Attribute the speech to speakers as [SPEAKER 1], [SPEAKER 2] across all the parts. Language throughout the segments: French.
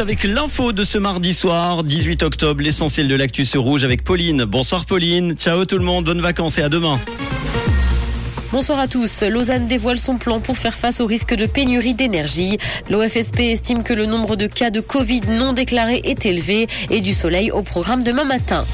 [SPEAKER 1] Avec l'info de ce mardi soir, 18 octobre, l'essentiel de l'actu se rouge avec Pauline. Bonsoir Pauline, ciao tout le monde, bonnes vacances et à demain.
[SPEAKER 2] Bonsoir à tous. Lausanne dévoile son plan pour faire face au risque de pénurie d'énergie. L'OFSP estime que le nombre de cas de Covid non déclarés est élevé et du soleil au programme demain matin.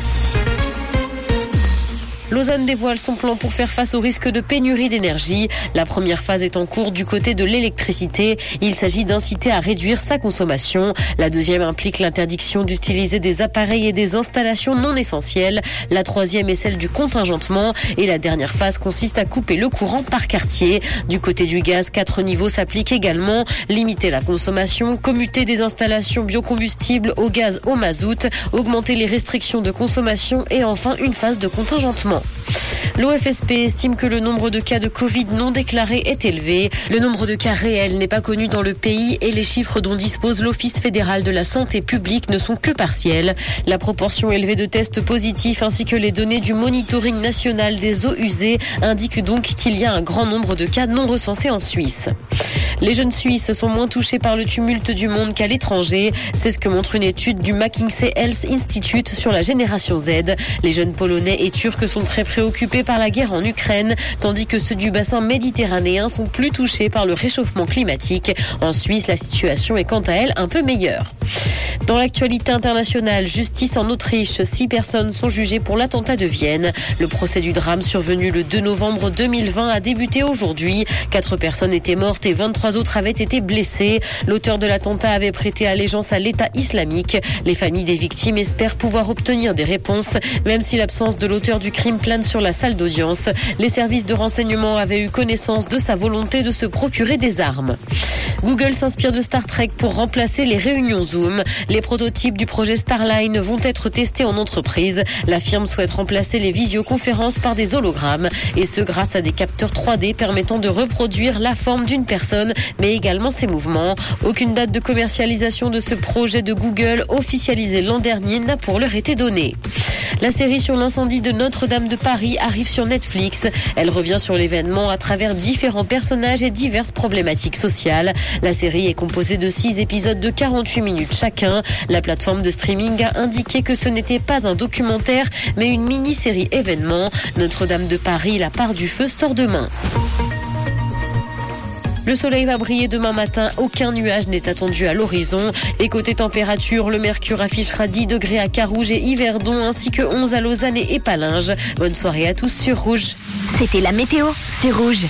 [SPEAKER 2] Lausanne dévoile son plan pour faire face au risque de pénurie d'énergie. La première phase est en cours du côté de l'électricité. Il s'agit d'inciter à réduire sa consommation. La deuxième implique l'interdiction d'utiliser des appareils et des installations non essentielles. La troisième est celle du contingentement. Et la dernière phase consiste à couper le courant par quartier. Du côté du gaz, quatre niveaux s'appliquent également. Limiter la consommation, commuter des installations biocombustibles au gaz au mazout, augmenter les restrictions de consommation et enfin une phase de contingentement. L'OFSP estime que le nombre de cas de Covid non déclarés est élevé. Le nombre de cas réels n'est pas connu dans le pays et les chiffres dont dispose l'Office fédéral de la santé publique ne sont que partiels. La proportion élevée de tests positifs ainsi que les données du monitoring national des eaux usées indiquent donc qu'il y a un grand nombre de cas non recensés en Suisse. Les jeunes Suisses sont moins touchés par le tumulte du monde qu'à l'étranger. C'est ce que montre une étude du McKinsey Health Institute sur la génération Z. Les jeunes Polonais et Turcs sont très préoccupés par la guerre en Ukraine, tandis que ceux du bassin méditerranéen sont plus touchés par le réchauffement climatique. En Suisse, la situation est quant à elle un peu meilleure. Dans l'actualité internationale, justice en Autriche, six personnes sont jugées pour l'attentat de Vienne. Le procès du drame survenu le 2 novembre 2020 a débuté aujourd'hui. Quatre personnes étaient mortes et 23 autres avaient été blessées. L'auteur de l'attentat avait prêté allégeance à l'État islamique. Les familles des victimes espèrent pouvoir obtenir des réponses, même si l'absence de l'auteur du crime plane sur la salle d'audience. Les services de renseignement avaient eu connaissance de sa volonté de se procurer des armes. Google s'inspire de Star Trek pour remplacer les réunions Zoom. Les prototypes du projet Starline vont être testés en entreprise. La firme souhaite remplacer les visioconférences par des hologrammes et ce grâce à des capteurs 3D permettant de reproduire la forme d'une personne mais également ses mouvements. Aucune date de commercialisation de ce projet de Google officialisé l'an dernier n'a pour l'heure été donnée. La série sur l'incendie de Notre-Dame de Paris arrive sur Netflix. Elle revient sur l'événement à travers différents personnages et diverses problématiques sociales. La série est composée de six épisodes de 48 minutes chacun. La plateforme de streaming a indiqué que ce n'était pas un documentaire, mais une mini-série événement. Notre-Dame de Paris, la part du feu sort demain. Le soleil va briller demain matin, aucun nuage n'est attendu à l'horizon. Et côté température, le mercure affichera 10 degrés à Carouge et Yverdon ainsi que 11 à Lausanne et Palinges. Bonne soirée à tous sur Rouge.
[SPEAKER 3] C'était la météo, c'est Rouge.